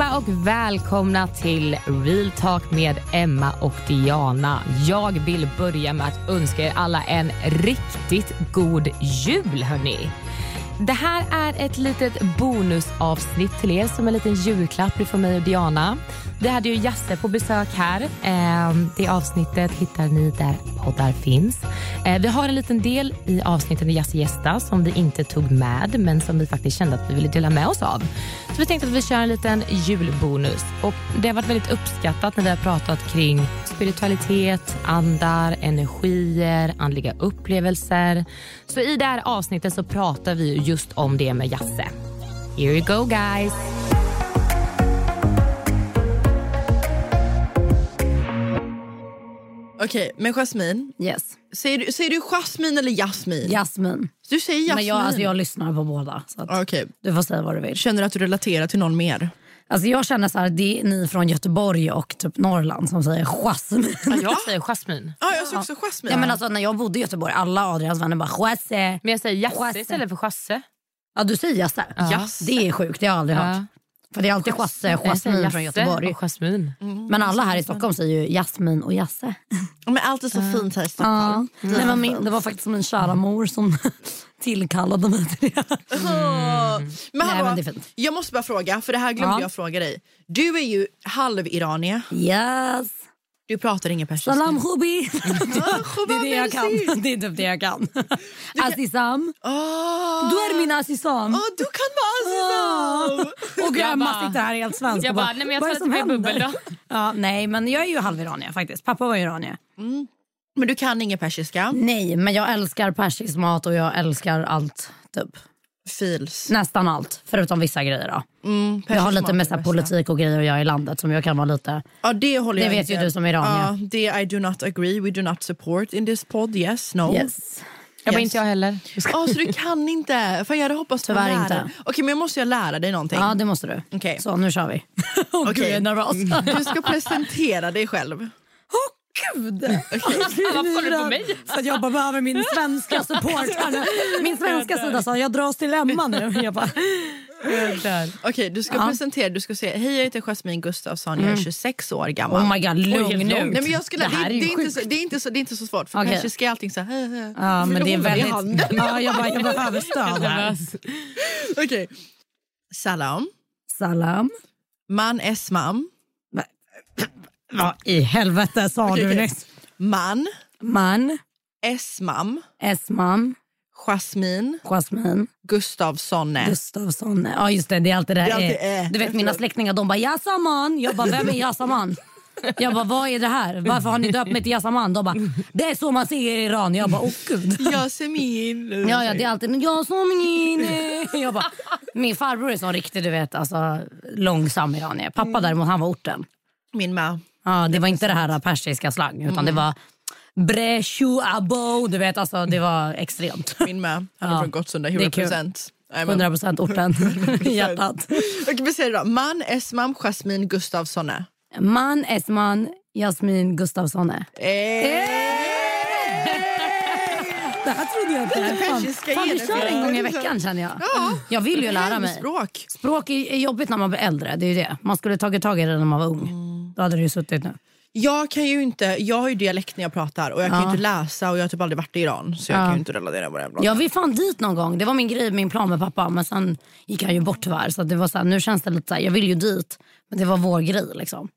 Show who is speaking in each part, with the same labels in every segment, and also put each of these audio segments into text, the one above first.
Speaker 1: Allihopa och välkomna till Real Talk med Emma och Diana. Jag vill börja med att önska er alla en riktigt god jul hörni. Det här är ett litet bonusavsnitt till er som en liten julklapp från mig och Diana. Vi hade ju Jasse på besök här. Ehm, det avsnittet hittar ni där poddar finns. Eh, vi har en liten del i avsnittet med Jasse gästa som vi inte tog med men som vi faktiskt kände att vi ville dela med oss av. Så vi tänkte att vi kör en liten julbonus. Och det har varit väldigt uppskattat när vi har pratat kring spiritualitet, andar, energier, andliga upplevelser. Så i det här avsnittet så pratar vi just om det med Jasse. Here you go guys!
Speaker 2: Okej, men Jasmin.
Speaker 3: Yes.
Speaker 2: Säger du, säger du Jasmin eller Jasmin?
Speaker 3: Jasmin.
Speaker 2: Du säger Jasmin.
Speaker 3: Men jag, alltså, jag lyssnar på båda. Så att
Speaker 2: Okej.
Speaker 3: Du får säga vad du vill.
Speaker 2: Känner du att du relaterar till någon mer?
Speaker 3: Alltså, jag känner så här, det är ni från Göteborg och typ Norrland som säger Jasmin.
Speaker 1: Jag säger Jasmin.
Speaker 2: Ja, jag säger också Jasmin.
Speaker 3: Ja, men alltså, när jag bodde i Göteborg, alla Adrians vänner bara Jasse.
Speaker 1: Men jag säger Jasse
Speaker 3: Jasse.
Speaker 1: istället för Jasse.
Speaker 3: Ja, du säger Jasse.
Speaker 2: Jasse.
Speaker 3: Det är sjukt, det har jag aldrig
Speaker 1: Ja.
Speaker 3: hört. För det är alltid Jasse,
Speaker 1: säger
Speaker 3: Jasmin från Göteborg.
Speaker 1: och Jasmin.
Speaker 3: Men alla här i Stockholm säger ju Jasmin och Jasse.
Speaker 2: Men allt är så fint här i
Speaker 3: Ja.
Speaker 2: Stockholm.
Speaker 3: Det, var min, det var faktiskt min kära mor som tillkallade mig till det.
Speaker 2: Men,
Speaker 3: Nej,
Speaker 2: hallå,
Speaker 3: men det är fint.
Speaker 2: Jag måste bara fråga, för det här glömde
Speaker 3: Ja.
Speaker 2: jag fråga dig. Du är ju halv-iranier.
Speaker 3: Yes.
Speaker 2: Du pratar ingen persiska.
Speaker 3: Salam Khubi. det är det jag kan. Det är typ det jag kan. Azizam.
Speaker 2: Ah.
Speaker 3: Du är min Azizam.
Speaker 2: Ah, du kan vara Azizam!
Speaker 3: Och
Speaker 1: Jag
Speaker 3: Emma
Speaker 1: bara-
Speaker 3: sitter här helt svensk
Speaker 1: Jag
Speaker 3: och
Speaker 1: bara, nej men jag
Speaker 3: är
Speaker 1: tror att det
Speaker 3: händer?
Speaker 1: bubbel då.
Speaker 3: Ja, nej, men jag är ju halviranier faktiskt. Pappa var iranier.
Speaker 2: Men du kan ingen persiska?
Speaker 3: Nej, men jag älskar persisk mat och jag älskar allt. Typ.
Speaker 2: Fils.
Speaker 3: Nästan allt, förutom vissa grejer. Då.
Speaker 2: Mm,
Speaker 3: Jag har lite
Speaker 2: är
Speaker 3: med
Speaker 2: det
Speaker 3: så politik och grejer att göra i landet som jag kan vara lite...
Speaker 2: Ja, det håller
Speaker 3: Det
Speaker 2: jag
Speaker 3: vet ju
Speaker 2: inte.
Speaker 3: du som iranier.
Speaker 2: Ja, det I do not agree. We do not support in this pod. Yes, no.
Speaker 3: Yes.
Speaker 1: Jag
Speaker 2: Yes.
Speaker 1: inte jag heller.
Speaker 2: Ja, så du kan inte? Fan, jag hade hoppats på att
Speaker 3: Tyvärr inte.
Speaker 2: Okej, men jag måste ju lära dig någonting.
Speaker 3: Ja, det måste du.
Speaker 2: Okej.
Speaker 3: Så, nu kör vi.
Speaker 2: Okej.
Speaker 3: jag är nervös.
Speaker 2: Du ska presentera dig själv.
Speaker 3: Gud!
Speaker 1: Varför du på mig?
Speaker 3: Att jag bara behöver min svenska support. Min svenska sida sa jag dras till Emma nu. Jag bara,
Speaker 2: Okej, du ska
Speaker 3: Ja.
Speaker 2: presentera. Du ska säga hej jag heter Jasmin Gustafsson, jag är 26 år gammal.
Speaker 3: oh my god, lugn nu.
Speaker 2: Nej, men jag skulle,
Speaker 3: det
Speaker 2: det,
Speaker 3: här
Speaker 2: det,
Speaker 3: är
Speaker 2: inte så, det, är inte så, det är inte så svårt. För
Speaker 3: Okej.
Speaker 2: persiska är allting så här... hö, hö.
Speaker 3: Ja, men det är väldigt... Ja, jag, bara, jag behöver stöd här.
Speaker 2: Okej. Salam.
Speaker 3: Salam.
Speaker 2: Man esmam.
Speaker 3: Vad i helvete sa
Speaker 2: Okej,
Speaker 3: du
Speaker 2: okej.
Speaker 3: nyss?
Speaker 2: Man
Speaker 3: Man,
Speaker 2: esmam.
Speaker 3: Esman,
Speaker 2: Jasmin
Speaker 3: Jasmin,
Speaker 2: Gustavssonne.
Speaker 3: Gustavsson. Ja just det, det är alltid det.
Speaker 2: Det är alltid
Speaker 3: eh,
Speaker 2: eh.
Speaker 3: Du vet mina släktingar de bara Yasaman. Jag bara vem är Yasaman? Jag bara vad är det här? Varför har ni döpt mig till Yasaman? De bara det är så man säger i Iran. Jag bara åh gud.
Speaker 2: Jasmin.
Speaker 3: Ja, ja, det är alltid jag som min... eh." Jag bara, min farbror är sån riktig du vet, alltså, långsam iranier. Pappa däremot han var orten.
Speaker 2: Min med.
Speaker 3: Ja, det var inte det här persiska slang utan det var breshu abo. Du vet, alltså, det var extremt.
Speaker 2: Min med. Han är
Speaker 3: Ja,
Speaker 2: från Gottsunda.
Speaker 3: det är kul.
Speaker 2: 100%.
Speaker 3: 100 procent orten hjärtat.
Speaker 2: Okej, vad säger då? Man esmam Jasmin Gustavssonne.
Speaker 3: Man, Esman, Jasmin Gustafssone. Det här trodde jag inte. Fan, fan, vi kör en gång i veckan känner jag. Jag vill ju lära mig.
Speaker 2: Språk.
Speaker 3: Språk är är jobbigt när man blir äldre. Det är det. Man skulle tagit tag i det när man var ung. Då hade det ju suttit nu.
Speaker 2: Jag kan ju inte, jag har ju dialekt när jag pratar och jag kan ju
Speaker 3: Ja.
Speaker 2: inte läsa och jag har typ aldrig varit i Iran så jag
Speaker 3: Ja.
Speaker 2: kan ju inte relatera på det. här
Speaker 3: Jag vill fan dit någon gång. Det var min grej, min plan med pappa. Men sen gick han ju bort tyvärr. Så det var så här, nu känns det lite så här, jag vill ju dit. Men det var vår grej liksom.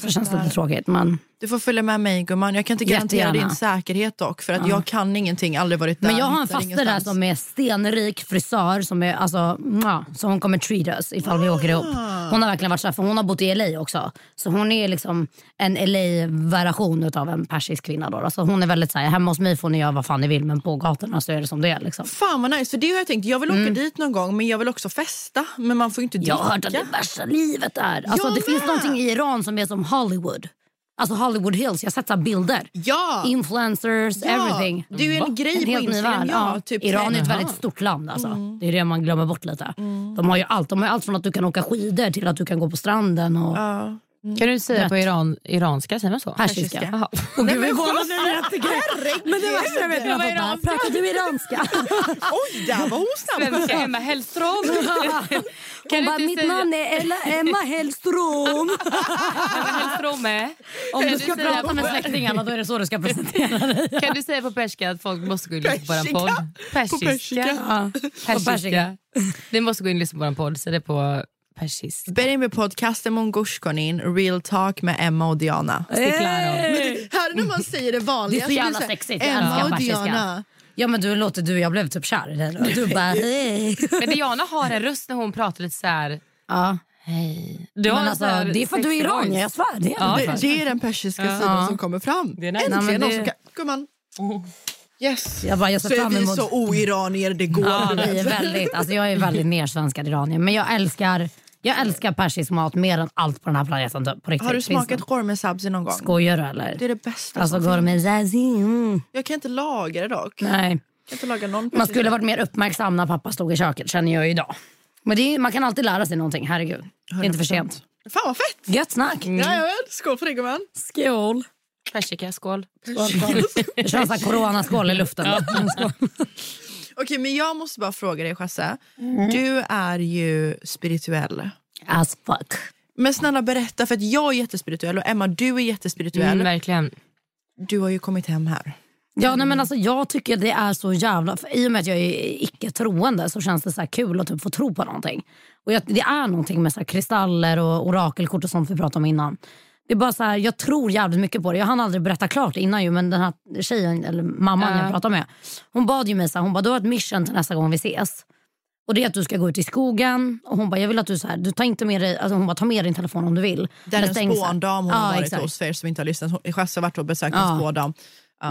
Speaker 3: Så det känns lite tråkigt. Men,
Speaker 2: Du får följa med mig gumman. Jag kan inte garantera
Speaker 3: Jättegärna.
Speaker 2: din säkerhet dock för att jag kan ingenting, aldrig varit där.
Speaker 3: men jag har en faster där som är stenrik frisör. Som är, alltså, ja, så hon kommer treat us ifall vi åker ihop. Hon har verkligen varit så här, för hon har bott i LA också. Så hon är liksom en LA-variation av en persisk kvinna. Då. Alltså, hon är väldigt så här, hemma hos mig får ni göra vad fan ni vill men på gatorna så är det som det är. Liksom.
Speaker 2: Fan vad nice, för det har jag tänkt. Jag vill åka dit någon gång men jag vill också festa. Men man får ju inte
Speaker 3: Mm. Jag
Speaker 2: dricka.
Speaker 3: har hört att det värsta livet är. Alltså,
Speaker 2: Jag
Speaker 3: det finns någonting i Iran som är som Hollywood. Alltså Hollywood Hills, jag har sett bilder.
Speaker 2: Ja!
Speaker 3: Influencers,
Speaker 2: Ja,
Speaker 3: everything.
Speaker 2: det är ju en grej
Speaker 3: En
Speaker 2: på Instagram. Ja, typ
Speaker 3: Iran är ett väldigt stort land. Alltså. Det är det man glömmer bort lite. De har ju allt. De har allt från att du kan åka skidor till att du kan gå på stranden. Och
Speaker 2: Ja.
Speaker 1: Kan du säga på iran, iranska? Säger man så?
Speaker 3: Persiska. Och gud, vi båda blev jätteglada. Men det värsta jag vet
Speaker 1: var
Speaker 3: här. Pratar du iranska?
Speaker 2: Oj, där var hon snabb.
Speaker 1: Svenska Emma Hellström.
Speaker 3: Hon bara, mitt
Speaker 1: säga-
Speaker 3: namn är Ella, Emma Hellström.
Speaker 1: Emma Hellström är.
Speaker 3: Om du ska prata
Speaker 1: på-
Speaker 3: med släktingarna då är det så du ska presentera dig.
Speaker 1: Kan du säga på persiska att folk måste gå in och lyssna på vår podd?
Speaker 2: Persiska.
Speaker 1: Persiska. Persiska. Vi måste gå in och lyssna på vår podd, så det är på persiska.
Speaker 2: Benim podcasten Mongushkonin, Real Talk med Emma och Diana. Hör du när man säger det vanliga?
Speaker 3: Det är så jävla sexigt.
Speaker 2: Emma och. Diana.
Speaker 3: Ja men du låter du, jag blev typ kär i dig. då. Du bara hej.
Speaker 1: Men Diana har en röst när hon pratar lite så här...
Speaker 3: Ja.
Speaker 1: Hej. Du
Speaker 3: Men
Speaker 1: en
Speaker 3: alltså, det är för att du är iranier, jag svär. Det är
Speaker 1: Ja,
Speaker 3: det.
Speaker 2: Det, är den persiska sidan som kommer fram.
Speaker 1: Det är nice.
Speaker 2: Äntligen
Speaker 3: Nej, men
Speaker 2: någon som kan... Gumman. Yes.
Speaker 3: Jag, bara, jag
Speaker 2: Så är vi
Speaker 3: emot...
Speaker 2: så oiranier det går.
Speaker 3: Ja, vi är väldigt, alltså jag är väldigt mer svensk än iranier. Men jag älskar, jag älskar persisk mat mer än allt på den här planeten. På riktigt.
Speaker 2: Har du smakat
Speaker 3: det?
Speaker 2: gourmet sabzi någon gång?
Speaker 3: Skojar du eller?
Speaker 2: Det är det bästa
Speaker 3: Alltså zazi? Mm.
Speaker 2: Jag kan inte laga det dock. Jag
Speaker 3: Nej.
Speaker 2: kan inte laga någon
Speaker 3: Man skulle varit mer uppmärksam när pappa stod i köket känner jag idag. Men det är, man kan alltid lära sig någonting, herregud. Det är inte för sent.
Speaker 2: Fan vad fett!
Speaker 3: Gött snack.
Speaker 2: Jajamän, skål för det gumman.
Speaker 3: Skål.
Speaker 1: Persika, skål.
Speaker 3: Jag kör en sån här coronaskål i luften. Skål.
Speaker 2: Okej, men jag måste bara fråga dig Chasse.
Speaker 3: Mm.
Speaker 2: Du är ju spirituell.
Speaker 3: As fuck.
Speaker 2: Men snälla berätta, för att jag är jättespirituell och Emma du är jättespirituell.
Speaker 1: Mm, verkligen.
Speaker 2: Du har ju kommit hem här.
Speaker 3: Ja, nej, men alltså, jag tycker det är så jävla... För I och med att jag är icke-troende så känns det så här kul att typ få tro på någonting. Och jag, det är någonting med så här kristaller och orakelkort och sånt vi pratade om innan. Det är bara så här, jag tror jävligt mycket på det. Jag hann aldrig berätta klart innan ju, men den här tjejen, eller mamman
Speaker 1: Ja.
Speaker 3: jag pratade med, hon bad ju mig så här, hon bara, du har ett mission till nästa gång vi ses. Och det är att du ska gå ut i skogen och hon bara, jag vill att du så här, du tar inte med dig, alltså hon bara, ta med din telefon om du vill.
Speaker 2: Det är
Speaker 3: Men
Speaker 2: en
Speaker 3: stäng så här.
Speaker 2: spåndam hon
Speaker 3: Ja,
Speaker 2: har varit
Speaker 3: exakt.
Speaker 2: hos för er som inte har lyssnat. Chasse har varit och besökt
Speaker 3: Ja.
Speaker 2: en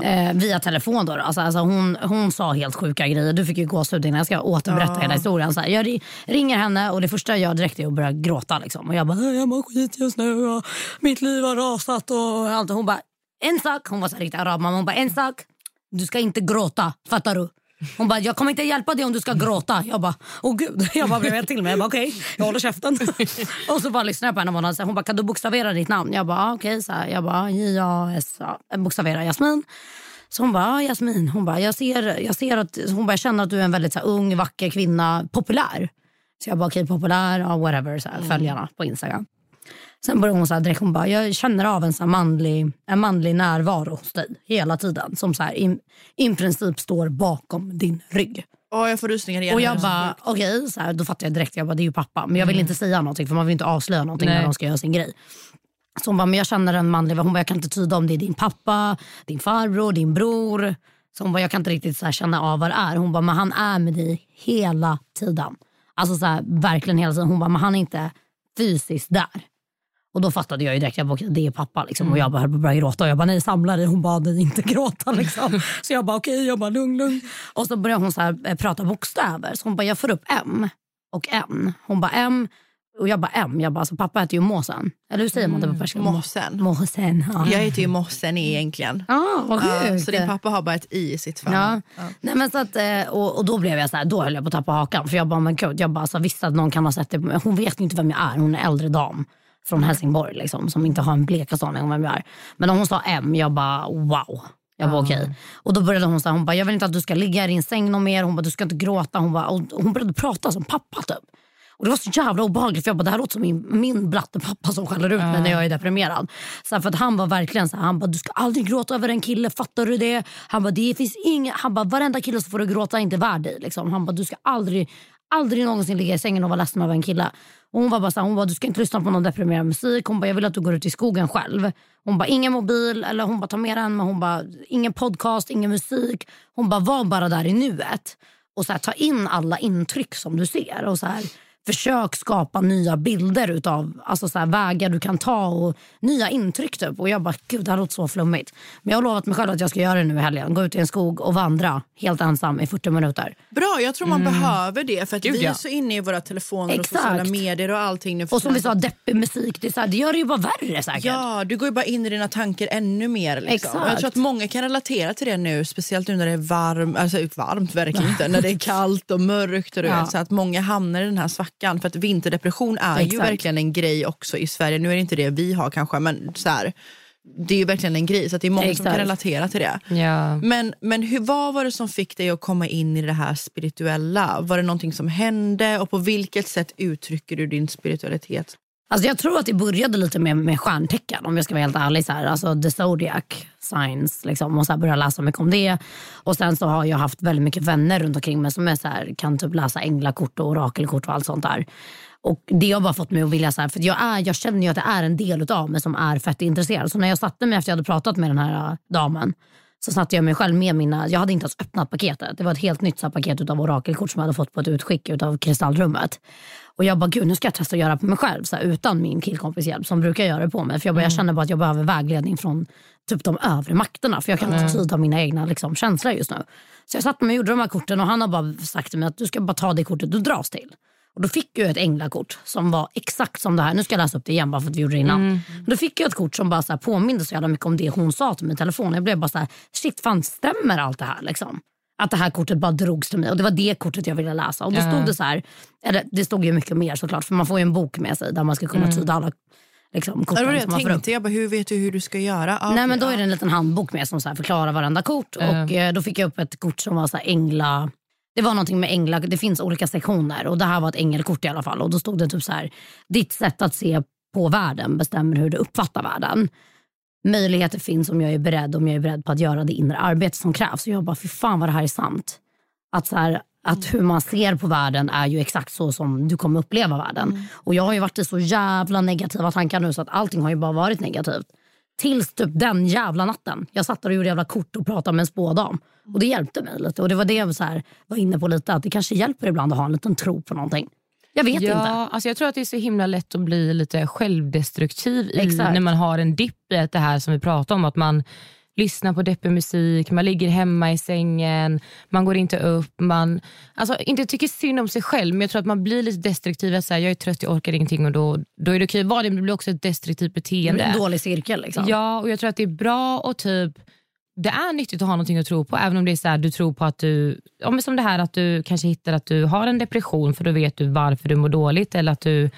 Speaker 3: Eh, via telefon då. Alltså, alltså hon, hon sa helt sjuka grejer. Du fick ju gåshud innan jag ska återberätta hela historien. Så här, jag ri- ringer henne och det första jag gör direkt är att börja gråta. Liksom. Och jag bara, jag mår skit just nu och mitt liv har rasat och allt. Hon bara, en sak. Hon var så här riktigt arab mamma. Hon bara, en sak. Du ska inte gråta, fattar du? Hon bara, jag kommer inte hjälpa dig om du ska gråta. Jag bara, åh gud. Jag bara blev helt till mig. Jag bara, okej, jag håller käften. och så bara lyssnade jag på henne. och Hon, bara, kan du bokstavera ditt namn? Jag bara, ah, okej. så här. Jag bara, bokstavera Jasmin. Så hon bara, ah, Jasmin, hon bara, jag ser, jag ser att, hon bara, jag känner att du är en väldigt så här, ung, vacker kvinna, populär. Så jag bara, okej populär, ja, whatever, så här, följarna på Instagram. Sen började hon så här direkt, hon bara, jag känner av en, så manlig, en manlig närvaro hos dig hela tiden. Som så här, i, i princip står bakom din rygg.
Speaker 2: Åh, jag får rysningar igen.
Speaker 3: Och jag bara, okej, så här, då fattar jag direkt, jag bara, det är ju pappa. Men jag vill inte säga någonting för man vill inte avslöja någonting
Speaker 1: Nej.
Speaker 3: när de ska göra sin grej. Så hon bara, men jag känner en manlig, hon bara, jag kan inte tyda om det är din pappa, din farbror, din bror. Så hon bara, jag kan inte riktigt så här, känna av vad det är. Hon bara, men han är med dig hela tiden. Alltså så här, verkligen hela tiden. Hon bara, men han är inte fysiskt där. Och då fattade jag ju direkt, jag bara, det är pappa. Liksom. Och jag bara höll på att börja gråta. Och jag bara, nej samla dig. Hon bad dig inte gråta. Liksom. Så jag bara, okej, jag bara, lugn, lugn. Och så började hon så här, eh, prata bokstäver. Så hon bara, jag får upp M och N. Hon bara, M. Och jag bara, M. Jag bara, alltså, pappa heter ju Måsen. Eller hur säger man det på persiska?
Speaker 2: Måsen.
Speaker 3: Måsen, ja.
Speaker 2: Jag heter ju Mossen egentligen.
Speaker 3: Ah, vad
Speaker 2: Ja, så din pappa har bara ett i i sitt
Speaker 3: Ja.
Speaker 2: famn.
Speaker 3: Nej, men så att, eh, och, och då blev jag så här, då höll jag på att tappa hakan. För jag bara, men gud, jag bara, alltså, visste att någon kan ha sett det. Hon vet inte vem jag är. Hon är äldre dam från Helsingborg liksom, som inte har en blekaste aning om vem jag är. Men när hon sa M, jag bara wow. Jag var okej. Och då började hon säga, hon bara, jag vill inte att du ska ligga i din säng någon mer. Hon bara, du ska inte gråta. Hon, bara, hon började prata som pappa typ. Och det var så jävla obehagligt för jag bara, det här låter som min, min blattepappa som skäller ut mig när jag är deprimerad. Så för att han var verkligen så här, han bara, du ska aldrig gråta över en kille, fattar du det? Han bara, det finns inga, han bara, varenda kille som får du gråta är inte värd dig. Liksom. Han bara, du ska aldrig, aldrig någonsin ligga i sängen och vara ledsen över en kille. Och hon var bara så här, hon bara, du ska inte lyssna på någon deprimerande musik. Hon bara, jag vill att du går ut i skogen själv. Hon bara, ingen mobil, eller hon bara, ta med den, men hon bara, ingen podcast, ingen musik. Hon bara, var bara där i nuet och så här, ta in alla intryck som du ser. Och så här, försök skapa nya bilder utav alltså så här, vägar du kan ta och nya intryck. Typ. Och jag bara, gud det här låter så flummigt. Men jag har lovat mig själv att jag ska göra det nu i helgen. Gå ut i en skog och vandra helt ensam i 40 minuter.
Speaker 2: Bra, jag tror man behöver det. För att
Speaker 1: Gud,
Speaker 2: vi
Speaker 1: ja.
Speaker 2: är så inne i våra telefoner
Speaker 3: Exakt.
Speaker 2: och sociala medier och allting nu
Speaker 3: Och som vi sa, deppig musik. Det, är så här, det gör det ju bara värre säkert.
Speaker 2: Ja, du går ju bara in i dina tankar ännu mer. Liksom. Jag tror att många kan relatera till det nu, speciellt nu när det är varmt, alltså varmt verkligen inte, när det är kallt och mörkt. Och
Speaker 3: Ja.
Speaker 2: så att många hamnar i den här svackan. För att vinterdepression är ju
Speaker 3: Exakt.
Speaker 2: verkligen en grej också i Sverige. Nu är det inte det vi har kanske, men så här, det är ju verkligen en grej. Så det är många som
Speaker 3: Exakt.
Speaker 2: kan relatera till det.
Speaker 1: Ja.
Speaker 2: Men, men hur, vad var det som fick dig att komma in i det här spirituella? Var det någonting som hände och på vilket sätt uttrycker du din spiritualitet?
Speaker 3: Alltså jag tror att det började lite med, med stjärntecken om jag ska vara helt ärlig. Så här. Alltså the zodiac signs. Liksom, och så här började läsa mycket om det. Och Sen så har jag haft väldigt mycket vänner runt omkring mig som är så här, kan typ läsa änglakort och orakelkort och allt sånt där. Och Det har bara fått mig att vilja, så här, för jag, är, jag känner ju att det är en del av mig som är fett intresserad. Så när jag satte mig efter jag hade pratat med den här äh, damen så satte jag mig själv med mina, jag hade inte ens öppnat paketet. Det var ett helt nytt så paket av orakelkort som jag hade fått på ett utskick av kristallrummet. Och jag bara, gud nu ska jag testa att göra det på mig själv så här, utan min killkompis hjälp som brukar göra det på mig. För jag, bara, jag känner bara att jag behöver vägledning från typ de övre makterna. För jag kan inte tyda mina egna liksom, känslor just nu. Så jag satte mig och gjorde de här korten och han har bara sagt till mig att du ska bara ta det kortet du dras till. Och då fick jag ett änglakort som var exakt som det här. Nu ska jag läsa upp det igen bara för att vi gjorde det innan. Då fick jag ett kort som bara så här påminde så jävla mycket om det hon sa till mig i telefon. Jag blev bara så här, shit fan stämmer allt det här liksom? Att det här kortet bara drogs till mig och det var det kortet jag ville läsa. Och då stod det så här, eller det stod ju mycket mer såklart för man får ju en bok med sig där man ska kunna tyda alla liksom, korten
Speaker 2: det var det jag tänkte. Jag bara, hur vet du hur du ska göra? Ja,
Speaker 3: Nej men då är det en liten handbok med som så här förklarar varenda kort. Och eh, Då fick jag upp ett kort som var så här ängla... Det var någonting med änglar, det finns olika sektioner och det här var ett ängelkort i alla fall. Och Då stod det typ så här, ditt sätt att se på världen bestämmer hur du uppfattar världen. Möjligheter finns om jag är beredd, om jag är beredd på att göra det inre arbete som krävs. Och jag bara, fy fan vad det här är sant. Att, så här, att hur man ser på världen är ju exakt så som du kommer uppleva världen. Och jag har ju varit i så jävla negativa tankar nu så att allting har ju bara varit negativt. Tills typ den jävla natten. Jag satt där och gjorde jävla kort och pratade med en spådam. Och det hjälpte mig lite. Och det var det jag så här, var inne på lite. Att det kanske hjälper ibland att ha en liten tro på någonting. Jag vet inte.
Speaker 1: Ja, alltså jag tror att det är så himla lätt att bli lite självdestruktiv i, när man har en dipp i det här som vi pratar om. Att man lyssnar på deppig musik, man ligger hemma i sängen, man går inte upp. Man alltså, inte tycker synd om sig själv men jag tror att man blir lite destruktiv. Att säga, jag är trött, jag orkar ingenting och då, då är det okej att vara det men det blir också ett destruktivt beteende.
Speaker 3: en dålig cirkel. Liksom.
Speaker 1: Ja, och jag tror att det är bra och typ det är nyttigt att ha någonting att tro på även om det är så här, du tror på att du, ja, men som det här att du kanske hittar att du har en depression för då vet du varför du mår dåligt eller att du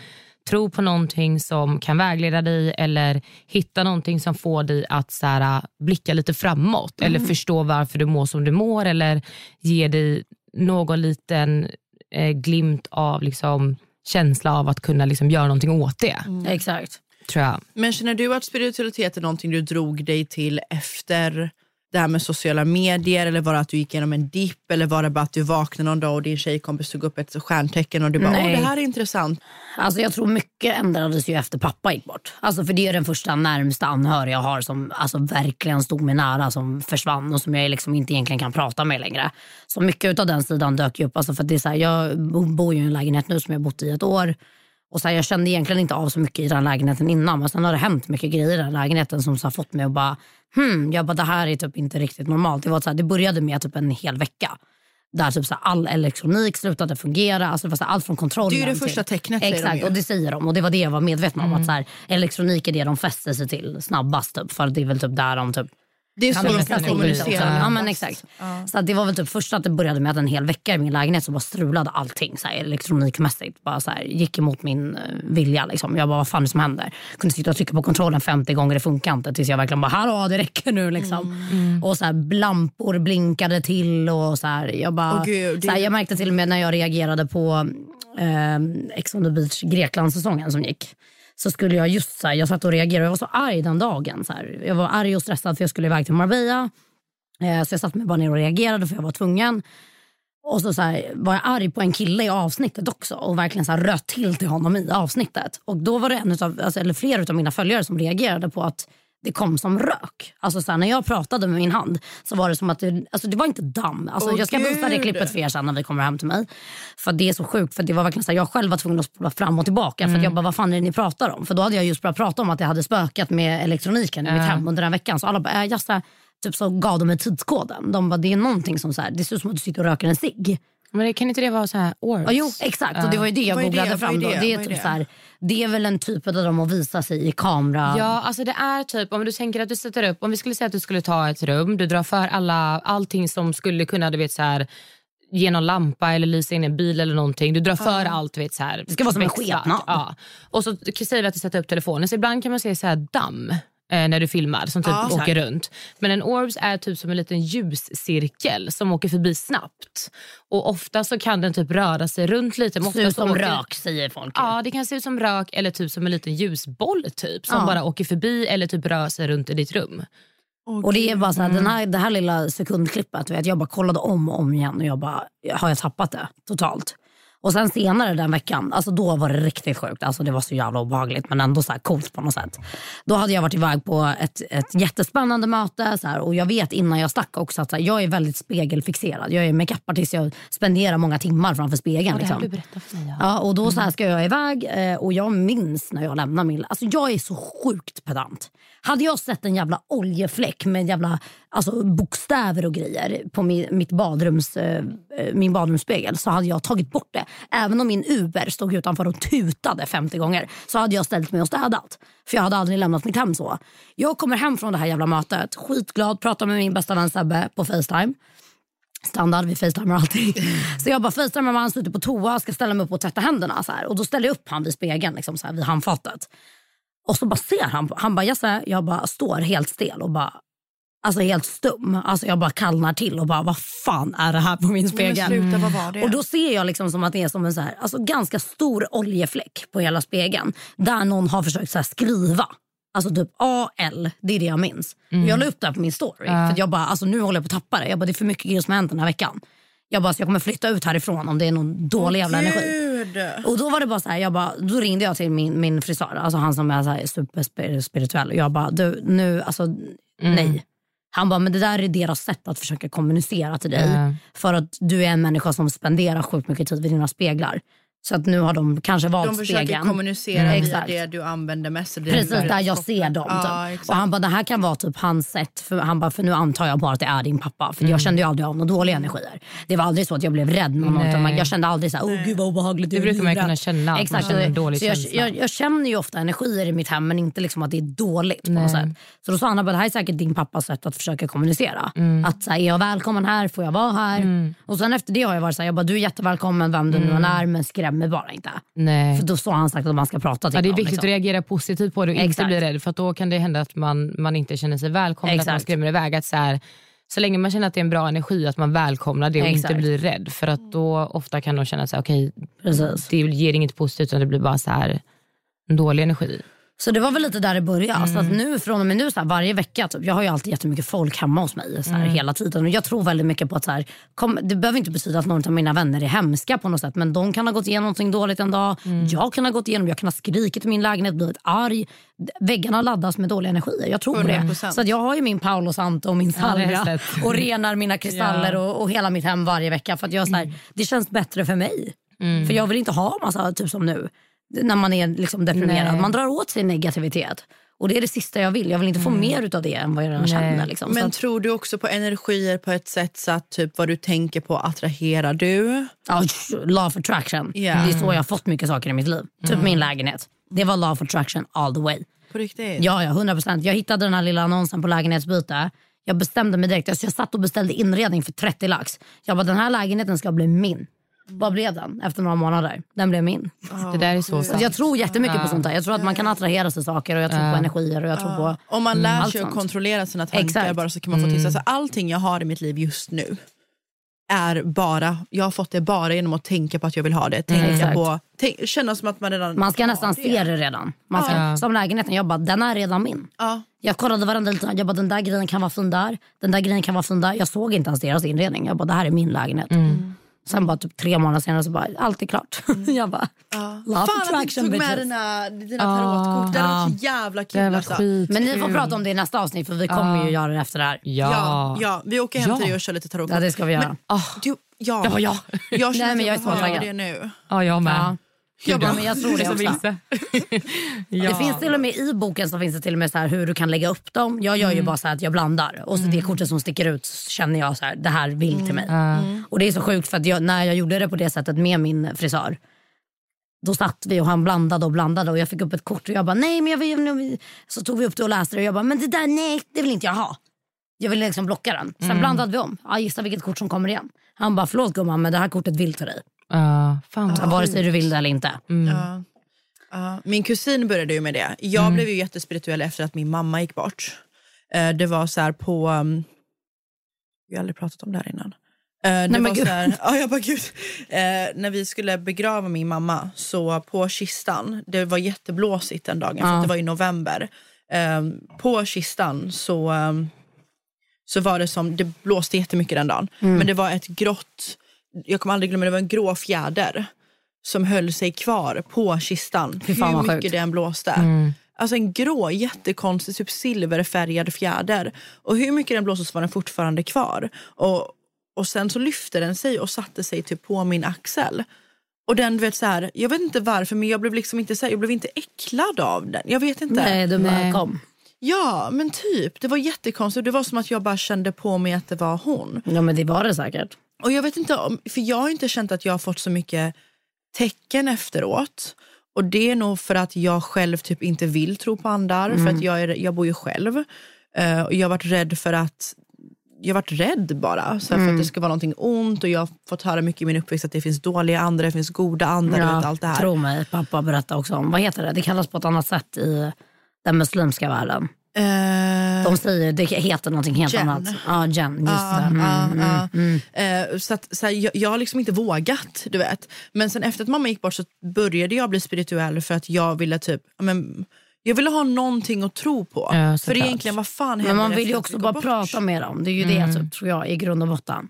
Speaker 1: tror på någonting som kan vägleda dig eller hitta någonting som får dig att så här, blicka lite framåt eller förstå varför du mår som du mår eller ge dig någon liten eh, glimt av liksom, känsla av att kunna liksom, göra någonting åt det.
Speaker 3: Exakt.
Speaker 1: Tror jag.
Speaker 2: Men känner du att spiritualitet är någonting du drog dig till efter det här med sociala medier eller var det att du gick igenom en dipp eller var det bara att du vaknade någon dag och din tjejkompis tog upp ett stjärntecken och du bara, åh
Speaker 3: Nej.
Speaker 2: det här är intressant.
Speaker 3: Alltså jag tror mycket ändrades ju efter pappa gick bort. Alltså för det är den första närmsta anhöriga jag har som alltså verkligen stod mig nära som försvann och som jag liksom inte egentligen kan prata med längre. Så mycket av den sidan dök ju upp. Alltså för det är så här, jag bor ju i en lägenhet nu som jag bott i ett år. Och så här, jag kände egentligen inte av så mycket i den lägenheten innan men sen har det hänt mycket grejer i den lägenheten som så har fått mig att bara, hmm, jag bara det här är typ inte riktigt normalt. Det, var så här, det började med typ en hel vecka. Där typ så här, all elektronik slutade fungera. Alltså det var så här, allt från kontrollen
Speaker 2: Det är ju det
Speaker 3: till-
Speaker 2: första tecknet, de
Speaker 3: Exakt,
Speaker 2: ju.
Speaker 3: och det säger de. Och det var det jag var medveten om. Att så här, elektronik är det de fäster sig till snabbast. Typ, för det är väl typ där de typ
Speaker 2: Det är så de kan kommunicera.
Speaker 3: Ja, men exakt. Så att det var väl typ först att det började med att en hel vecka i min lägenhet så bara strulade allting så här, elektronikmässigt. Bara så här, gick emot min eh, vilja. Liksom. Jag bara, vad fan är det som händer? Kunde sitta och trycka på kontrollen 50 gånger, det funkar inte. Tills jag verkligen bara, hallå det räcker nu. Liksom.
Speaker 2: Mm.
Speaker 3: Och så här, lampor blinkade till. Och så här, jag, bara,
Speaker 2: Åh, gud,
Speaker 3: så här, jag märkte till och med när jag reagerade på eh, Ex on the beach Grekland-säsongen som gick. Så skulle jag just så här, jag satt och reagerade. Jag var så arg den dagen. Så här. Jag var arg och stressad för jag skulle iväg till Marbella. Eh, så jag satt mig bara ner och reagerade för jag var tvungen. Och så, så här, var jag arg på en kille i avsnittet också och verkligen så här, röt till till honom i avsnittet. Och då var det en utav, alltså, eller flera av mina följare som reagerade på att det kom som rök. Alltså så här, när jag pratade med min hand så var det som att det, alltså det var inte damm. Alltså,
Speaker 2: Åh,
Speaker 3: jag ska visa det klippet för er sen när vi kommer hem till mig. För det är så sjukt. För det var verkligen så här, jag själv var tvungen att spola fram och tillbaka. För att jag bara, vad fan är det ni pratar om? För då hade jag just börjat prata om att jag hade spökat med elektroniken i mitt hem under den veckan. Så alla bara, äh, jaså, typ så gav de mig tidskoden. De bara, det är någonting som så här, det ser ut som att du sitter och röker en cigg.
Speaker 1: Men det, kan inte det vara så här orbs?
Speaker 3: Ja, jo, exakt. Och det var ju det jag
Speaker 2: det?
Speaker 3: googlade
Speaker 2: är
Speaker 3: fram. Då.
Speaker 2: det?
Speaker 3: Det,
Speaker 2: är
Speaker 3: typ
Speaker 2: det?
Speaker 3: så här, det är väl en typ av dem att visa sig i kamera.
Speaker 1: Ja, alltså det är typ om du tänker att du sätter upp, om vi skulle säga att du skulle ta ett rum, du drar för alla, allting som skulle kunna, du vet så här ge någon lampa eller lysa in en bil eller någonting. Du drar för allt. Du vet, så här,
Speaker 3: Det ska vara som en skepnad.
Speaker 1: Ja. Och så säger vi att du sätter upp telefonen. Så ibland kan man se så här damm när du filmar som typ
Speaker 2: Ja.
Speaker 1: åker runt. Men en orbs är typ som en liten ljuscirkel som åker förbi snabbt. Och ofta så kan den typ röra sig runt lite. men
Speaker 3: Ser ut som
Speaker 1: åker-
Speaker 3: rök säger folk.
Speaker 1: Ja, det kan se ut som rök eller typ som en liten ljusboll typ som
Speaker 3: Ja.
Speaker 1: bara åker förbi eller typ rör sig runt i ditt rum.
Speaker 3: Och det är bara så här, den här, det här lilla sekundklippet, vet, jag bara kollade om och om igen och jag bara, har jag tappat det totalt? Och sen senare den veckan, alltså då var det riktigt sjukt. Alltså det var så jävla obehagligt men ändå så här coolt på något sätt. Då hade jag varit iväg på ett, ett jättespännande möte så här, och jag vet innan jag stack också att här, jag är väldigt spegelfixerad. Jag är makeupartist, jag spenderar många timmar framför spegeln.
Speaker 1: Ja, det
Speaker 3: liksom.
Speaker 1: du berättat för mig. Ja.
Speaker 3: Ja, och då så här ska jag iväg eh, och jag minns när jag lämnar min... Alltså jag är så sjukt pedant. Hade jag sett en jävla oljefläck med jävla alltså, bokstäver och grejer på min, mitt badrums, eh, eh, min badrumsspegel så hade jag tagit bort det. Även om min Uber stod utanför och tutade 50 gånger så hade jag ställt mig och städat. För jag hade aldrig lämnat mitt hem så. Jag kommer hem från det här jävla mötet, skitglad, pratar med min bästa vän Sebbe på Facetime. Standard, vi facetimar alltid. Så jag bara facetimar med han sitter på toa ska ställa mig upp och tvätta händerna. Så här. Och då ställer jag upp han vid spegeln, liksom, så här, vid handfatet. Och så bara ser han, han bara Jesse, jag bara står helt stel och bara Alltså helt stum. Alltså jag bara kallnar till och bara vad fan är det här på min
Speaker 2: Nej, men
Speaker 3: spegel?
Speaker 2: sluta?
Speaker 3: Och då ser jag liksom som att det är som en så här, alltså ganska stor oljefläck på hela spegeln. Där någon har försökt så skriva. Alltså typ AL, det är det jag minns. Och Jag la upp det här på min story. För att jag bara, alltså nu håller jag på att tappa det. Jag bara, det är för mycket grejer som har hänt den här veckan. Jag bara, så jag kommer flytta ut härifrån om det är någon dålig jävla energi.
Speaker 2: Gud.
Speaker 3: Och då var det bara så här, jag bara, då ringde jag till min, min frisör, alltså han som är så här superspirituell. Och jag bara, du nu, alltså nej. Han bara, men det där är deras sätt att försöka kommunicera till dig.
Speaker 1: Ja.
Speaker 3: För att du är en människa som spenderar sjukt mycket tid vid dina speglar. Så att nu har de kanske valt
Speaker 2: De försöker
Speaker 3: spegeln.
Speaker 2: kommunicera
Speaker 3: Mm.
Speaker 2: via
Speaker 3: Exakt.
Speaker 2: det du använder mest.
Speaker 3: Precis där jag ser dem.
Speaker 2: Ja,
Speaker 3: typ.
Speaker 2: exakt.
Speaker 3: och han bara, det här kan vara typ hans sätt. För, han bara, för nu antar jag bara att det är din pappa. För jag kände ju aldrig av några dåliga energier. Det var aldrig så att jag blev rädd. Någon jag kände aldrig så här, åh gud vad obehagligt.
Speaker 1: Det brukar man ju
Speaker 3: livrädd."
Speaker 1: kunna känna, att man
Speaker 3: Exakt.
Speaker 1: känner en dålig
Speaker 3: så jag, jag, jag känner ju ofta energier i mitt hem men inte liksom att det är dåligt på något sätt. Så då sa han det här är säkert din pappas sätt att försöka kommunicera.
Speaker 1: Mm.
Speaker 3: Att så här, är jag välkommen här? Får jag vara här? Och sen efter det har jag varit så här, jag bara, du är jättevälkommen vem du nu än är men skräm mig bara inte.
Speaker 1: Nej.
Speaker 3: För då har han sagt att man ska prata till
Speaker 1: Ja, det är viktigt
Speaker 3: liksom.
Speaker 1: att reagera positivt på det och inte
Speaker 3: Exakt.
Speaker 1: bli rädd för då kan det hända att man, man inte känner sig välkommen, att man
Speaker 3: Exakt.
Speaker 1: skrämmer iväg. Att så, här, så länge man känner att det är en bra energi, att man välkomnar det och
Speaker 3: Exakt.
Speaker 1: inte blir rädd. För att då ofta kan de känna att okej,
Speaker 3: Precis.
Speaker 1: det ger inget positivt utan det blir bara så här, en dålig energi.
Speaker 3: Så det var väl lite där det började. Så
Speaker 1: Mm.
Speaker 3: att nu från och med nu så här, varje vecka, typ, jag har ju alltid jättemycket folk hemma hos mig så här,
Speaker 1: Mm.
Speaker 3: hela tiden. Och jag tror väldigt mycket på att så här, kom, det behöver inte betyda att någon av mina vänner är hemska på något sätt. Men de kan ha gått igenom något dåligt en dag.
Speaker 1: Mm.
Speaker 3: Jag kan ha gått igenom, jag kan ha skrikit i min lägenhet, blivit arg. Väggarna laddas med dåliga energier. Jag tror på det.
Speaker 2: 100%.
Speaker 3: Så att jag har ju min Paolo Santo och min
Speaker 1: Ja,
Speaker 3: salvia
Speaker 1: sett.
Speaker 3: och renar mina kristaller
Speaker 1: Ja.
Speaker 3: och, och hela mitt hem varje vecka. För att jag, så här, Det känns bättre för mig. För jag vill inte ha massa, typ som nu, när man är liksom deprimerad.
Speaker 1: Nej.
Speaker 3: Man drar åt sig negativitet. Och det är det sista jag vill. Jag vill inte få mer utav det än vad jag redan känner. Liksom.
Speaker 2: Men
Speaker 3: så att,
Speaker 2: tror du också på energier på ett sätt så att typ vad du tänker på attraherar du?
Speaker 3: ja, law of attraction.
Speaker 2: Ja.
Speaker 3: Det är så jag har fått mycket saker i mitt liv. Typ min lägenhet. Det var law of attraction all the way.
Speaker 2: På riktigt?
Speaker 3: Ja, ja, 100 procent. Jag hittade den här lilla annonsen på lägenhetsbyte. Jag bestämde mig direkt. Alltså jag satt och beställde inredning för 30 lax. Jag bara, den här lägenheten ska bli min. Vad blev den efter några månader? Den blev min.
Speaker 1: det där är så sant.
Speaker 3: jag tror jättemycket på sånt där. Jag tror att man kan attrahera sig saker och jag tror på energier och jag tror på
Speaker 2: Om man lär sig att kontrollera sina tankar
Speaker 3: Exakt.
Speaker 2: bara så kan man få till sig. Alltså, allting jag har i mitt liv just nu är bara, jag har fått det bara genom att tänka på att jag vill ha det. Tänka
Speaker 3: exakt.
Speaker 2: på, tänk, känna som att man redan
Speaker 3: Man ska nästan se det redan. Man ska,
Speaker 1: Ja.
Speaker 3: Som lägenheten, jag bara, den är redan min.
Speaker 2: Ja.
Speaker 3: Jag kollade varenda liten, jag bara, den där grejen kan vara fin där, den där grejen kan vara fin där. Jag såg inte ens deras inredning. Jag bara, det här är min lägenhet. Sen bara typ tre månader senare så bara, allt är klart. jag bara,
Speaker 2: Ja.
Speaker 3: Of
Speaker 2: Fan att du
Speaker 3: attraction,
Speaker 2: tog med dina, dina tarotkort. Det hade varit så jävla kul. Alltså.
Speaker 3: men ni får prata om det i nästa avsnitt för vi kommer ju göra det efter det här.
Speaker 1: Ja.
Speaker 2: Ja, ja, vi åker hem
Speaker 1: Ja.
Speaker 2: till dig och kör lite tarotkort.
Speaker 3: Ja, det ska vi göra.
Speaker 2: Men, du, ja.
Speaker 1: Ja, ja.
Speaker 2: Jag
Speaker 3: Nej,
Speaker 2: känner
Speaker 3: men
Speaker 2: att
Speaker 3: jag är
Speaker 2: jag behöver det nu.
Speaker 1: Ja, jag med.
Speaker 3: Ja.
Speaker 1: Gud,
Speaker 3: Ja, men jag tror det
Speaker 1: så
Speaker 3: också.
Speaker 1: ja.
Speaker 3: Det finns till och med i boken så finns det till och med så här hur du kan lägga upp dem. Jag gör ju bara så här att jag blandar och så det kortet som sticker ut känner jag så här, det här vill till mig. Och det är så sjukt för att jag, när jag gjorde det på det sättet med min frisör då satt vi och han blandade och blandade och jag fick upp ett kort och jag bara nej men jag vill, så tog vi upp det och läste det och jag bara men det där nej det vill inte jag ha. Jag vill liksom blocka den. Sen blandade vi om. Ja, gissa vilket kort som kommer igen. Han bara förlåt gumman men det här kortet vill till dig.
Speaker 1: Ja, fan vad
Speaker 3: Vare sig du vill det eller inte.
Speaker 2: Ja. Ja. Min kusin började ju med det. Jag blev ju jättespirituell efter att min mamma gick bort. Eh, det var så här på... Um, vi har aldrig pratat om det här innan. Eh, det
Speaker 3: men
Speaker 2: var så här, ja, jag bara, gud. Eh, när vi skulle begrava min mamma så på kistan, det var jätteblåsigt den dagen för det var i november. Eh, på kistan så, um, så var det som, det blåste jättemycket den dagen.
Speaker 3: Mm.
Speaker 2: Men det var ett grått, jag kommer aldrig glömma det var en grå fjäder som höll sig kvar på kistan. Hur mycket
Speaker 3: sjukt.
Speaker 2: den blåste. Alltså en grå jättekonstig typ silverfärgad fjäder. Och hur mycket den blåste så var den fortfarande kvar. Och, och sen så lyfte den sig och satte sig typ på min axel. Och den du vet så här, jag vet inte varför men jag blev liksom inte så här, jag blev inte äcklad av den. Jag vet inte.
Speaker 3: Nej, du bara kom.
Speaker 2: Ja men typ, det var jättekonstigt. Det var som att jag bara kände på mig att det var hon.
Speaker 3: Ja men det var det säkert.
Speaker 2: Och jag vet inte om, för jag har inte känt att jag har fått så mycket tecken efteråt. Och det är nog för att jag själv typ inte vill tro på andar. För att jag, är, jag bor ju själv. Eh, och jag har varit rädd för att jag varit rädd bara. Så här, För att det ska vara någonting ont. Och jag har fått höra mycket i min uppväxt att det finns dåliga andar, det finns goda andar. vet, allt det här.
Speaker 3: Tro mig, pappa berättade också om, vad heter det? Det kallas på ett annat sätt i den muslimska världen.
Speaker 2: Eh,
Speaker 3: De säger, det heter någonting helt
Speaker 2: Jen.
Speaker 3: annat. Ja, Jen, just det. Mm,
Speaker 2: Ja,
Speaker 3: mm.
Speaker 2: ja. Eh, så att, så här, jag, jag har liksom inte vågat. du vet. Men sen efter att mamma gick bort så började jag bli spirituell för att jag ville typ... ja, Men, jag ville ha någonting att tro på.
Speaker 1: Ja,
Speaker 2: för
Speaker 1: såklart.
Speaker 2: egentligen, vad fan
Speaker 3: Men man vill ju också bara
Speaker 2: bort?
Speaker 3: prata med dem. Det är ju det typ, tror jag i grund och botten.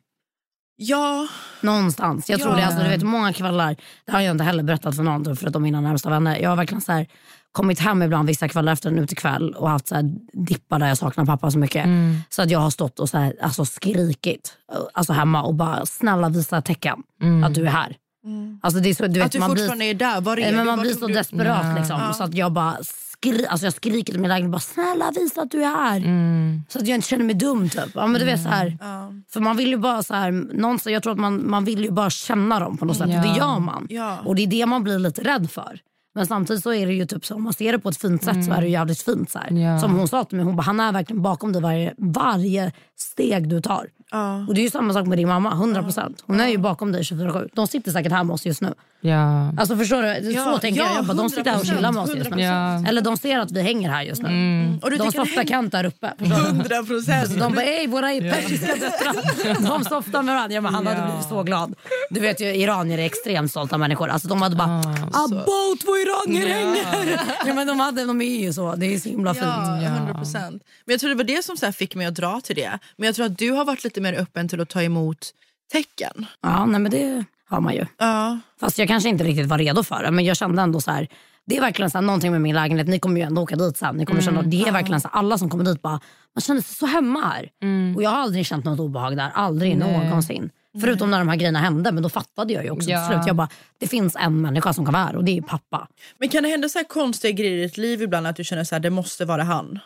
Speaker 2: Ja,
Speaker 3: Någonstans. Jag tror
Speaker 2: Ja.
Speaker 3: det. Alltså, du vet, många kvällar, det har jag inte heller berättat för någon förutom mina närmsta vänner. Jag har verkligen så här, kommit hem ibland vissa kvällar efter en utekväll och haft så här, dippar där jag saknar pappa så mycket. Så att jag har stått och så här, alltså, skrikit alltså, hemma och bara snälla visa tecken att du är här. Alltså, det är så, du vet,
Speaker 2: att du
Speaker 3: man blir-
Speaker 2: fortfarande är där. Var är du?
Speaker 3: men man
Speaker 2: Var
Speaker 3: blir så
Speaker 2: du-
Speaker 3: desperat liksom, så att jag bara skri alltså jag skriker till min lägenhet bara snälla visa att du är här. Så att jag inte känner mig dum typ. Ja, men du vet, så här, För man vill ju bara så här, någonstans, jag tror att man, man vill ju bara känna dem på något sätt och det gör man.
Speaker 2: Ja.
Speaker 3: Och det är det man blir lite rädd för. Men samtidigt så är det ju typ så om man ser det på ett fint sätt så är det ju jävligt fint. Så här.
Speaker 1: Ja.
Speaker 3: Som hon sa till mig, hon bara, han är verkligen bakom dig varje, varje steg du tar.
Speaker 2: Ja.
Speaker 3: Och det är ju samma sak med din mamma, 100%. Hon är ju bakom dig 24-7. De sitter säkert här med oss just nu.
Speaker 1: Ja.
Speaker 3: Alltså förstår du?
Speaker 2: Ja,
Speaker 3: så tänker jag.
Speaker 2: ja,
Speaker 3: jag bara, de sitter här och
Speaker 2: 100%,
Speaker 3: chillar med oss just nu.
Speaker 2: 100%.
Speaker 1: Ja.
Speaker 3: Eller de ser att vi hänger här just nu.
Speaker 2: Och du
Speaker 3: De softar kant där uppe. förstår du?
Speaker 2: Hundra procent.
Speaker 3: De bara, ej våra persiska döttrar. De softar med varandra. Ja, men han hade blivit så glad. Du vet ju iranier är extremt stolta människor. Alltså, de hade bara, abba två iranier hänger. Ja, men de, hade, de är ju så. Det är så himla fint.
Speaker 2: Ja, 100 procent. Men jag tror det var det som så här fick mig att dra till det. Men jag tror att du har varit lite mer öppen till att ta emot tecken.
Speaker 3: Ja, nej, men det har man ju.
Speaker 2: Ja.
Speaker 3: Fast jag kanske inte riktigt var redo för det. Men jag kände ändå så här. Det är verkligen så här, någonting med min lägenhet. Ni kommer ju ändå åka dit sen. Ni kommer känna, det är verkligen så här, alla som kommer dit bara, man känner sig så hemma här. Och jag har aldrig känt något obehag där. Aldrig någonsin. Förutom när de här grejerna hände. Men då fattade jag ju också
Speaker 1: Ja.
Speaker 3: till slut. Jag bara, det finns en människa som kan vara här och det är pappa.
Speaker 2: Men kan det hända så här konstiga grejer i ditt liv ibland att du känner så här, det måste vara han?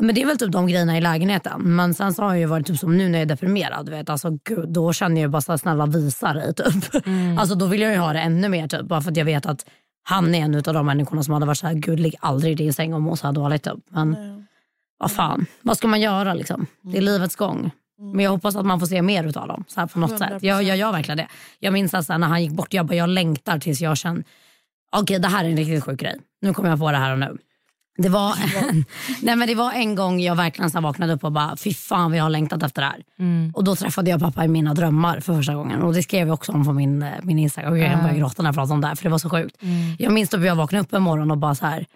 Speaker 3: Men det är väl typ de grejerna i lägenheten. Men sen så har jag ju varit typ som nu när jag är deprimerad. Vet, alltså, gud, då känner jag bara så här, snälla visa dig. Typ. Alltså, då vill jag ju ha det ännu mer. Typ, bara för att jag vet att han är en av de människorna som hade varit så här, gud ligg aldrig i din säng och må så här dåligt. Typ. Men vad fan, vad ska man göra liksom? Det är livets gång. Men jag hoppas att man får se mer utav dem så här på något sätt. Jag, jag gör verkligen det. Jag minns att så här, när han gick bort, jag, bara, jag längtar tills jag känner okej det här är en riktigt sjuk grej. Nu kommer jag på det här och nu. Det var, nej men det var en gång jag verkligen så vaknade upp och bara, fy fan vad jag har längtat efter det här. Och då träffade jag pappa i mina drömmar för första gången. Och det skrev jag också om på min, eh, min Instagram. Och jag kan börja gråta när jag pratar om det här för det var så sjukt. Jag minns att jag vaknade upp en morgon och bara så här.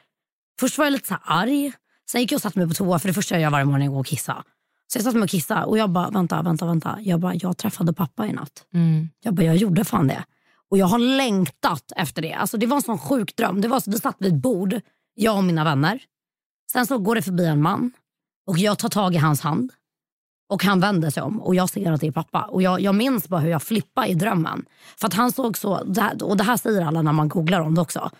Speaker 3: Först var jag lite så här arg. Sen gick jag och satte mig på toa för det första jag gör varje morgon är att gå och kissa. Så jag satt mig och kissade och jag bara, vänta, vänta, vänta. Jag bara, jag träffade pappa i natt.
Speaker 1: Mm.
Speaker 3: Jag bara, jag gjorde fan det. Och jag har längtat efter det. Alltså det var en sån sjuk dröm. Det var så, vi satt vid ett bord, jag och mina vänner. Sen så går det förbi en man och jag tar tag i hans hand. Och han vänder sig om och jag ser att det är pappa. Och jag, jag minns bara hur jag flippade i drömmen. För att han såg så, det här- och det här säger alla när man googlar om det också.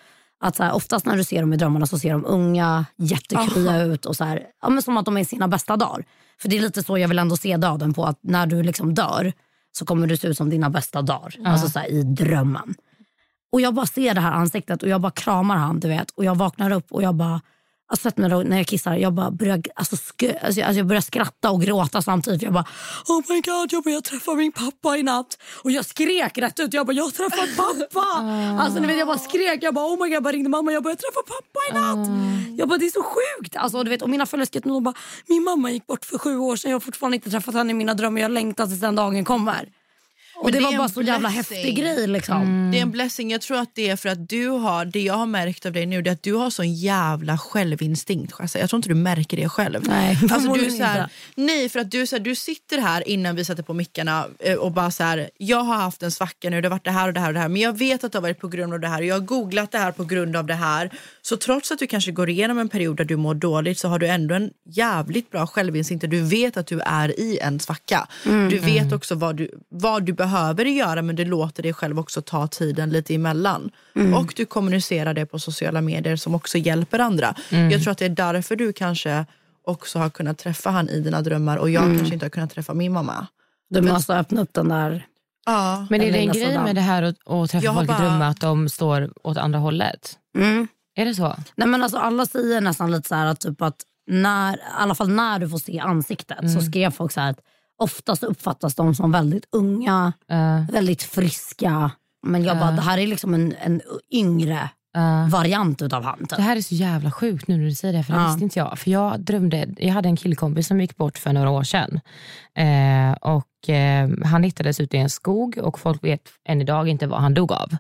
Speaker 3: Att så här, oftast när du ser dem i drömmarna så ser de unga, jättekrya ut och så här, ja, men som att de är i sina bästa dagar. För det är lite så jag vill ändå se döden på att när du liksom dör så kommer du se ut som dina bästa dagar. Alltså så här, i drömmen. Och jag bara ser det här ansiktet och jag bara kramar han du vet. Och jag vaknar upp och jag bara, alltså när jag kissar, jag bara börjar, alltså, skö, alltså, alltså jag börjar skratta och gråta samtidigt. Jag bara, oh my god, jag, bara, jag träffade min pappa i natt. Och jag skrek rätt ut, jag bara, jag har träffat pappa. Alltså ni vet, jag bara skrek, jag bara, oh my god, jag bara ringde mamma, jag bara, jag träffade pappa i natt. Jag bara, det är så sjukt. Alltså, du vet, och mina föräldrar de bara, min mamma gick bort för sju år sedan, jag har fortfarande inte träffat henne i mina drömmar, jag längtar tills den dagen kommer.
Speaker 2: Men
Speaker 3: det,
Speaker 2: det
Speaker 3: var bara
Speaker 2: en
Speaker 3: så jävla häftig grej liksom.
Speaker 2: Det är en blessing. Jag tror att det är för att du har, det jag har märkt av dig nu, det är att du har sån jävla självinstinkt. Jag tror inte du märker det själv.
Speaker 3: Nej,
Speaker 2: alltså, du, så här, nej, för att du, så här, du sitter här innan vi sätter på mickarna eh, och bara så här, jag har haft en svacka nu, det har varit det här och det här och det här, men jag vet att det har varit på grund av det här och jag har googlat det här på grund av det här. Så trots att du kanske går igenom en period där du mår dåligt så har du ändå en jävligt bra självinstinkt. och Du vet att du är i en svacka. Du vet också vad du, vad du behöver göra men du låter dig själv också ta tiden lite emellan. Och du kommunicerar det på sociala medier som också hjälper andra. Jag tror att det är därför du kanske också har kunnat träffa han i dina drömmar och jag kanske inte har kunnat träffa min mamma.
Speaker 3: Du måste öppna upp den där...
Speaker 2: Ja.
Speaker 1: Men är det en grej med det här att, att träffa
Speaker 2: Jag
Speaker 1: folk i
Speaker 2: bara-
Speaker 1: drömmar att de står åt andra hållet?
Speaker 3: Mm.
Speaker 1: Är det så?
Speaker 3: Nej, men alltså, alla säger nästan lite så här att, typ att när, i alla fall när du får se ansiktet så skrev folk så här att oftast uppfattas de som väldigt unga,
Speaker 1: Uh,
Speaker 3: väldigt friska. Men jag bara, det här är liksom en, en yngre
Speaker 1: uh.
Speaker 3: variant utav han. Typ.
Speaker 1: Det här är så jävla sjukt nu när du säger det, för det
Speaker 3: Ja.
Speaker 1: visste inte jag. För jag drömde, jag hade en killkompis som gick bort för några år sedan. Eh, och eh, Han hittades ute i en skog och folk vet än idag inte vad han dog av.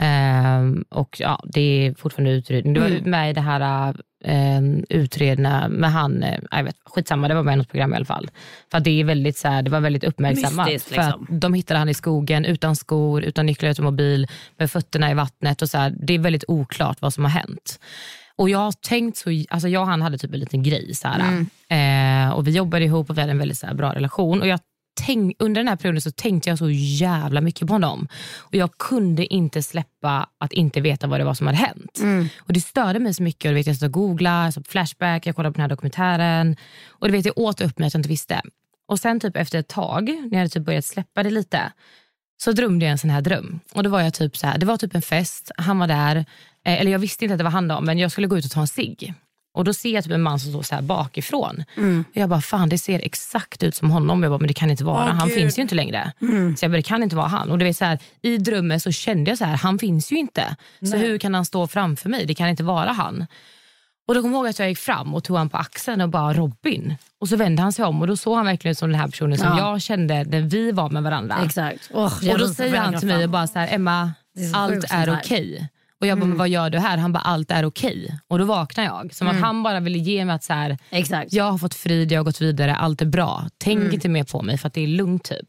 Speaker 1: Eh, och ja, Det är fortfarande utredning. Det var
Speaker 3: Mm.
Speaker 1: med i det här eh, utredna med han, eh, jag vet, skitsamma det var med i något program i alla fall. För det, är väldigt, så här, det var väldigt uppmärksammat.
Speaker 3: Mystiskt,
Speaker 1: För
Speaker 3: liksom.
Speaker 1: de hittade han i skogen utan skor, utan nycklar utan mobil, med fötterna i vattnet. och så här, Det är väldigt oklart vad som har hänt. Och jag har tänkt så, alltså jag och han hade typ en liten grej. Så här, eh, och vi jobbade ihop och vi hade en väldigt så här, bra relation. Och jag tänk, under den här perioden så tänkte jag så jävla mycket på honom. Och jag kunde inte släppa att inte veta vad det var som hade hänt. Och Det störde mig så mycket. Och du vet, jag satt och googlade, jag Flashback, jag kollade på den här dokumentären. Och du vet, Jag åt upp mig att jag inte visste. Och sen typ efter ett tag, när jag hade typ börjat släppa det lite, så drömde jag en sån här dröm. Och då var jag typ så här, Det var typ en fest, han var där. Eh, eller jag visste inte att det var han då, men jag skulle gå ut och ta en cigg. Och då ser jag typ en man som står så här bakifrån. Och jag bara, fan det ser exakt ut som honom. Jag bara, men det kan inte vara.
Speaker 2: Åh,
Speaker 1: han
Speaker 2: Gud.
Speaker 1: finns ju inte längre. Så jag bara, det kan inte vara han. Och du vet, så här, I drömmen så kände jag så här, han finns ju inte. Så hur kan han stå framför mig? Det kan inte vara han. Och då kom jag ihåg att jag gick fram och tog han på axeln och bara Robin. Och så vände han sig om och då såg han verkligen ut som den här personen som
Speaker 3: Ja.
Speaker 1: jag kände när vi var med varandra.
Speaker 3: Exakt. Oh,
Speaker 1: Och då säger han till mig och bara så här, Emma,
Speaker 3: är
Speaker 1: allt är
Speaker 3: sånt här.
Speaker 1: Och jag bara, men vad gör du här? Han bara, allt är okej. Och då vaknar jag. Som att han bara ville ge mig att så här,
Speaker 3: Exakt.
Speaker 1: jag har fått frid, jag har gått vidare, allt är bra. Tänk inte mer på mig för att det är lugnt. typ.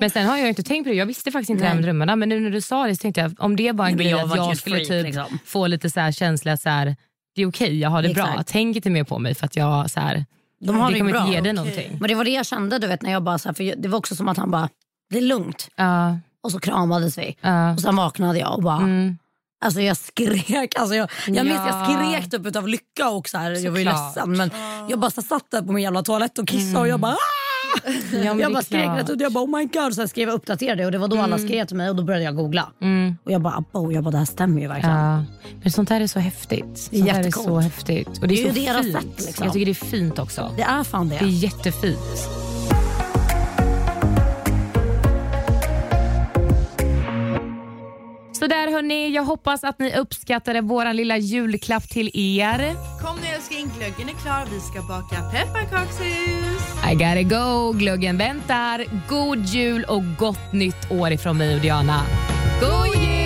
Speaker 1: Men sen har jag inte tänkt på det. Jag visste faktiskt inte det här med drömmarna. Men nu när du sa det så tänkte jag, om det bara en
Speaker 3: Nej,
Speaker 1: grej
Speaker 3: jag
Speaker 1: att
Speaker 3: var
Speaker 1: jag skulle
Speaker 3: freak,
Speaker 1: typ
Speaker 3: liksom.
Speaker 1: få lite så här känsla att så här, det är okej, jag har det bra.
Speaker 3: Exakt.
Speaker 1: Tänk inte mer på mig för att jag så här,
Speaker 3: De har
Speaker 1: det kommer
Speaker 3: bra.
Speaker 1: inte ge dig
Speaker 2: Okej.
Speaker 1: någonting.
Speaker 3: Men det var det jag kände du vet, när jag bara, så här, för det var också som att han bara, det är lugnt.
Speaker 1: Ja,
Speaker 3: Och så kramades vi.
Speaker 1: ja.
Speaker 3: Och sen vaknade jag och bara,
Speaker 1: Mm.
Speaker 3: Alltså jag skrek, alltså jag, jag minns
Speaker 1: Ja.
Speaker 3: jag skrek typ utav lycka och så här, jag var ju ledsen men jag bara satt där på min jävla toalett och kissade och jag bara "Ah!"
Speaker 1: Ja, det
Speaker 3: Jag bara skrek rätt ut, jag bara oh my god. Jag skrev jag uppdaterade och det var då alla skrev till mig och då började jag googla.
Speaker 1: Mm.
Speaker 3: Och jag bara abba och jag bara det här stämmer ju verkligen.
Speaker 1: Ja. Men sånt här är så häftigt.
Speaker 3: Det är
Speaker 1: Sånt här är så häftigt. Och det är,
Speaker 3: Det är ju deras
Speaker 1: fint.
Speaker 3: sätt, liksom.
Speaker 1: Jag tycker det är fint också.
Speaker 3: Det är fan det.
Speaker 1: Det är jättefint. Så där hörni, jag hoppas att ni uppskattade vår lilla julklapp till er.
Speaker 2: Kom nu älskling, glöggen är klar. Vi ska baka pepparkakshus.
Speaker 1: I gotta go, glöggen väntar. God jul och gott nytt år ifrån mig och Diana. God jul!